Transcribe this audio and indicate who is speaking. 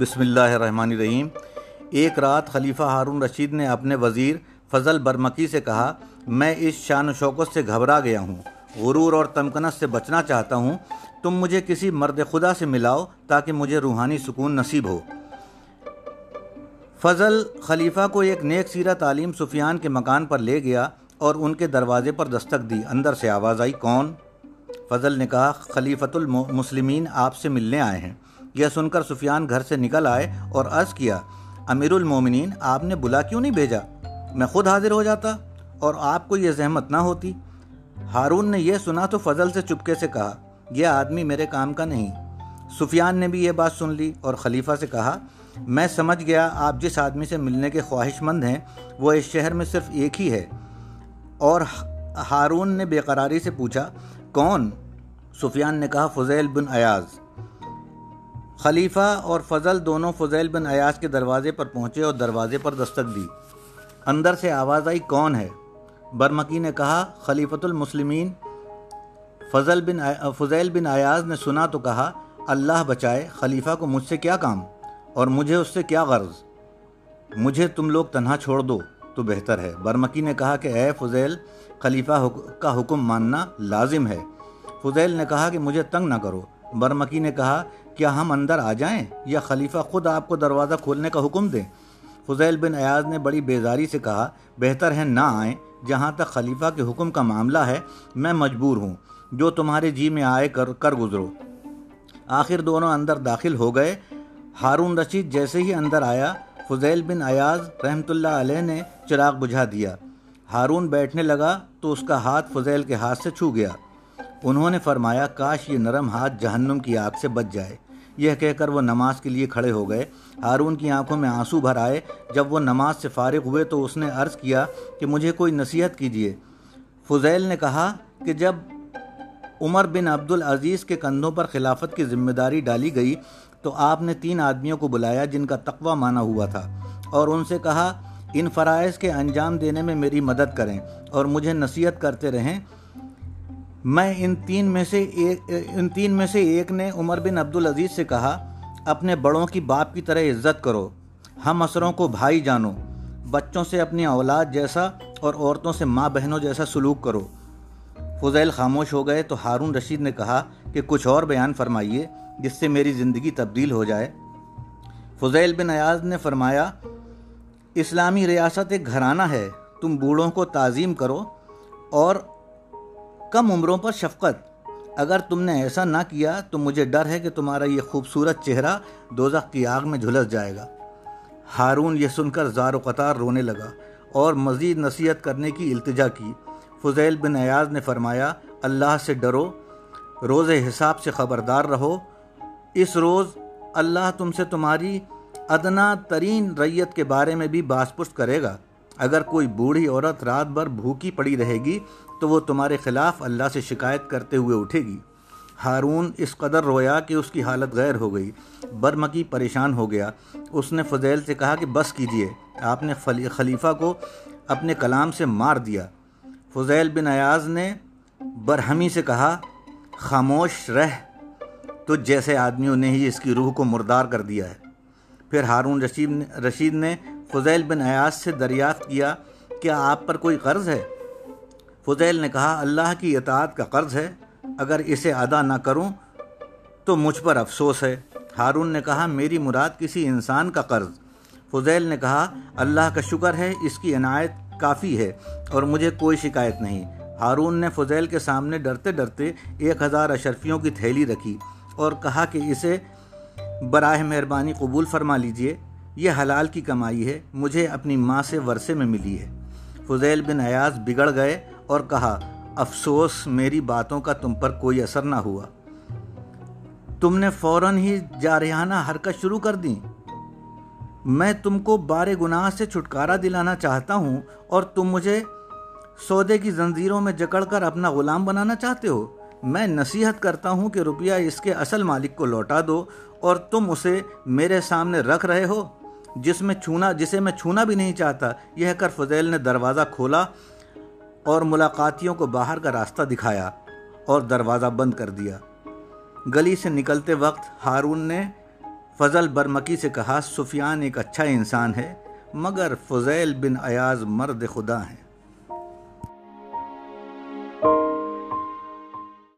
Speaker 1: بسم اللہ الرحمن الرحیم۔ ایک رات خلیفہ ہارون رشید نے اپنے وزیر فضل برمکی سے کہا، میں اس شان و شوکت سے گھبرا گیا ہوں، غرور اور تمکنت سے بچنا چاہتا ہوں۔ تم مجھے کسی مرد خدا سے ملاؤ تاکہ مجھے روحانی سکون نصیب ہو۔ فضل خلیفہ کو ایک نیک سیرہ تعلیم سفیان کے مکان پر لے گیا اور ان کے دروازے پر دستک دی۔ اندر سے آواز آئی، کون؟ فضل نے کہا، خلیفۃ المسلمین آپ سے ملنے آئے ہیں۔ یہ سن کر سفیان گھر سے نکل آئے اور عرض کیا، امیر المومنین، آپ نے بلا کیوں نہیں بھیجا؟ میں خود حاضر ہو جاتا اور آپ کو یہ زحمت نہ ہوتی۔ ہارون نے یہ سنا تو فضل سے چپکے سے کہا، یہ آدمی میرے کام کا نہیں۔ سفیان نے بھی یہ بات سن لی اور خلیفہ سے کہا، میں سمجھ گیا آپ جس آدمی سے ملنے کے خواہش مند ہیں، وہ اس شہر میں صرف ایک ہی ہے۔ اور ہارون نے بے قراری سے پوچھا، کون؟ سفیان نے کہا، فضیل بن ایاز۔ خلیفہ اور فضل دونوں فضیل بن ایاز کے دروازے پر پہنچے اور دروازے پر دستک دی۔ اندر سے آواز آئی، کون ہے؟ برمکی نے کہا، خلیفۃ المسلمین فضل بن فضیل بن ایاز نے سنا تو کہا، اللہ بچائے، خلیفہ کو مجھ سے کیا کام اور مجھے اس سے کیا غرض؟ مجھے تم لوگ تنہا چھوڑ دو، تو بہتر ہے برمکی نے کہا کہ، اے فضیل، خلیفہ کا حکم ماننا لازم ہے فضیل نے کہا کہ، مجھے تنگ نہ کرو برمکی نے کہا، کیا ہم اندر آ جائیں یا خلیفہ خود آپ کو دروازہ کھولنے کا حکم دیں؟ فضیل بن ایاز نے بڑی بیزاری سے کہا، بہتر ہے نہ آئیں جہاں تک خلیفہ کے حکم کا معاملہ ہے، میں مجبور ہوں۔ جو تمہارے جی میں آئے کر کر گزرو۔ آخر دونوں اندر داخل ہو گئے۔ ہارون رشید جیسے ہی اندر آیا، فضیل بن ایاز رحمۃ اللہ علیہ نے چراغ بجھا دیا۔ ہارون بیٹھنے لگا تو اس کا ہاتھ فضیل کے ہاتھ سے چھو گیا۔ انہوں نے فرمایا، کاش یہ نرم ہاتھ جہنم کی آگ سے بچ جائے۔ یہ کہہ کر وہ نماز کے لیے کھڑے ہو گئے۔ ہارون کی آنکھوں میں آنسو بھر آئے۔ جب وہ نماز سے فارغ ہوئے تو اس نے عرض کیا کہ مجھے کوئی نصیحت کیجیے۔ فضیل نے کہا کہ جب عمر بن عبد العزیز کے کندھوں پر خلافت کی ذمہ داری ڈالی گئی تو آپ نے تین آدمیوں کو بلایا جن کا تقوی مانا ہوا تھا۔ اور ان سے کہا، ان فرائض کے انجام دینے میں میری مدد کریں اور مجھے نصیحت کرتے رہیں۔ میں ان تین میں سے ایک ان تین میں سے ایک نے عمر بن عبدالعزیز سے کہا، اپنے بڑوں کی باپ کی طرح عزت کرو، ہم اثروں کو بھائی جانو، بچوں سے اپنی اولاد جیسا اور عورتوں سے ماں بہنوں جیسا سلوک کرو۔ فضیل خاموش ہو گئے تو ہارون رشید نے کہا کہ کچھ اور بیان فرمائیے جس سے میری زندگی تبدیل ہو جائے۔ فضیل بن ایاز نے فرمایا، اسلامی ریاست ایک گھرانہ ہے، تم بوڑھوں کو تعظیم کرو اور کم عمروں پر شفقت۔ اگر تم نے ایسا نہ کیا تو مجھے ڈر ہے کہ تمہارا یہ خوبصورت چہرہ دوزخ کی آگ میں جھلس جائے گا۔ ہارون یہ سن کر زار و قطار رونے لگا اور مزید نصیحت کرنے کی التجا کی۔ فضیل بن ایاز نے فرمایا، اللہ سے ڈرو، روز حساب سے خبردار رہو۔ اس روز اللہ تم سے تمہاری ادنا ترین ریت کے بارے میں بھی باس پشت کرے گا۔ اگر کوئی بوڑھی عورت رات بھر بھوکی پڑی رہے گی، تو وہ تمہارے خلاف اللہ سے شکایت کرتے ہوئے اٹھے گی۔ ہارون اس قدر رویا کہ اس کی حالت غیر ہو گئی۔ برمکی پریشان ہو گیا۔ اس نے فضیل سے کہا کہ بس کیجیے۔ آپ نے خلیفہ کو اپنے کلام سے مار دیا۔ فضیل بن ایاز نے برہمی سے کہا، خاموش رہ۔ تو جیسے آدمیوں نے ہی اس کی روح کو مردار کر دیا ہے۔ پھر ہارون رشید رشید نے فضیل بن ایاز سے دریافت کیا کیا آپ پر کوئی قرض ہے؟ فضیل نے کہا، اللہ کی اطاعت کا قرض ہے، اگر اسے ادا نہ کروں تو مجھ پر افسوس ہے۔ ہارون نے کہا، میری مراد کسی انسان کا قرض۔ فضیل نے کہا، اللہ کا شکر ہے، اس کی عنایت کافی ہے اور مجھے کوئی شکایت نہیں۔ ہارون نے فضیل کے سامنے ڈرتے ڈرتے ایک ہزار اشرفیوں کی تھیلی رکھی اور کہا کہ اسے براہ مہربانی قبول فرما لیجیے۔ یہ حلال کی کمائی ہے، مجھے اپنی ماں سے ورثے میں ملی ہے۔ فضیل بن ایاز بگڑ گئے اور کہا، افسوس، میری باتوں کا تم پر کوئی اثر نہ ہوا۔ تم نے فوراً ہی جارحانہ حرکت شروع کر دی۔ میں تم کو بارے گناہ سے چھٹکارا دلانا چاہتا ہوں اور تم مجھے سودے کی زنجیروں میں جکڑ کر اپنا غلام بنانا چاہتے ہو۔ میں نصیحت کرتا ہوں کہ روپیہ اس کے اصل مالک کو لوٹا دو اور تم اسے میرے سامنے رکھ رہے ہو۔ جس میں چھونا جسے میں چھونا بھی نہیں چاہتا، یہ کر فضیل نے دروازہ کھولا اور ملاقاتیوں کو باہر کا راستہ دکھایا اور دروازہ بند کر دیا۔ گلی سے نکلتے وقت ہارون نے فضل برمکی سے کہا، سفیان ایک اچھا انسان ہے، مگر فضیل بن ایاز مرد خدا ہیں۔